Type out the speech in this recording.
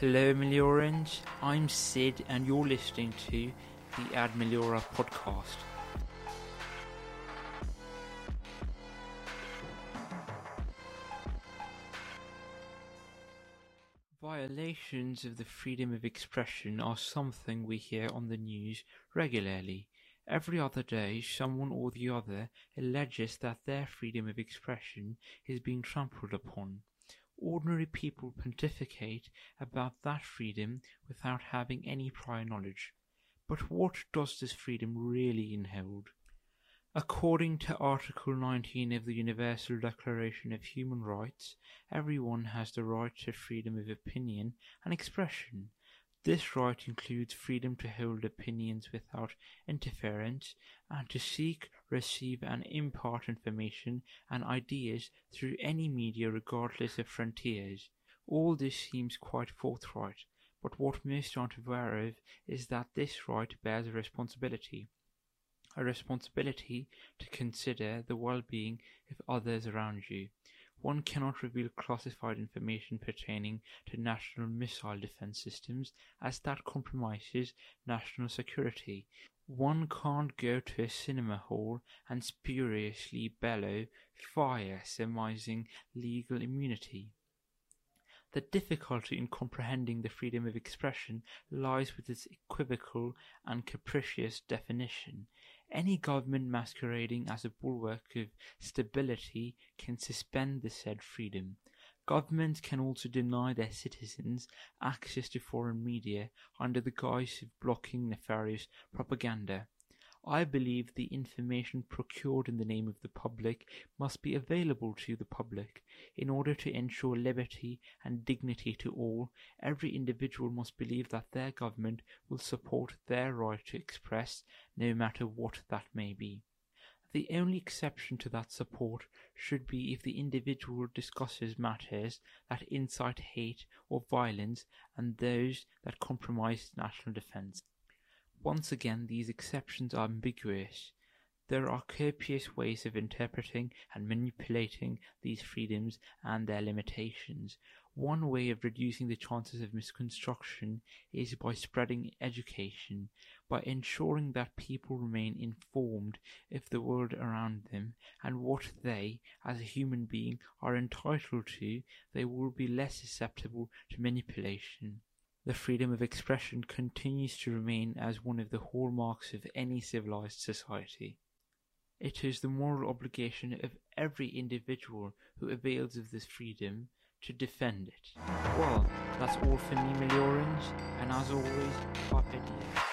Hello, Meliorans. I'm Sid, and you're listening to the Ad Meliora podcast. Violations of the freedom of expression are something we hear on the news regularly. Every other day, someone or the other alleges that their freedom of expression is being trampled upon. Ordinary people pontificate about that freedom without having any prior knowledge. But what does this freedom really inhold? According to Article 19 of the Universal Declaration of Human Rights, everyone has the right to freedom of opinion and expression. This right includes freedom to hold opinions without interference and to seek, receive, and impart information and ideas through any media regardless of frontiers. All this seems quite forthright, but what most aren't aware of is that this right bears a responsibility. A responsibility to consider the well-being of others around you. One cannot reveal classified information pertaining to national missile defense systems as that compromises national security. One can't go to a cinema hall and spuriously bellow fire, surmising legal immunity. The difficulty in comprehending the freedom of expression lies with its equivocal and capricious definition. Any government masquerading as a bulwark of stability can suspend the said freedom. Governments can also deny their citizens access to foreign media under the guise of blocking nefarious propaganda. I believe the information procured in the name of the public must be available to the public. In order to ensure liberty and dignity to all, every individual must believe that their government will support their right to express, no matter what that may be. The only exception to that support should be if the individual discusses matters that incite hate or violence and those that compromise national defense. Once again, these exceptions are ambiguous. There are copious ways of interpreting and manipulating these freedoms and their limitations. One way of reducing the chances of misconstruction is by spreading education, by ensuring that people remain informed of the world around them and what they, as a human being, are entitled to, they will be less susceptible to manipulation the freedom of expression continues to remain as one of the hallmarks of any civilized society. It is the moral obligation of every individual who avails of this freedom to defend it. Well, that's all for me, Meliorans, and as always,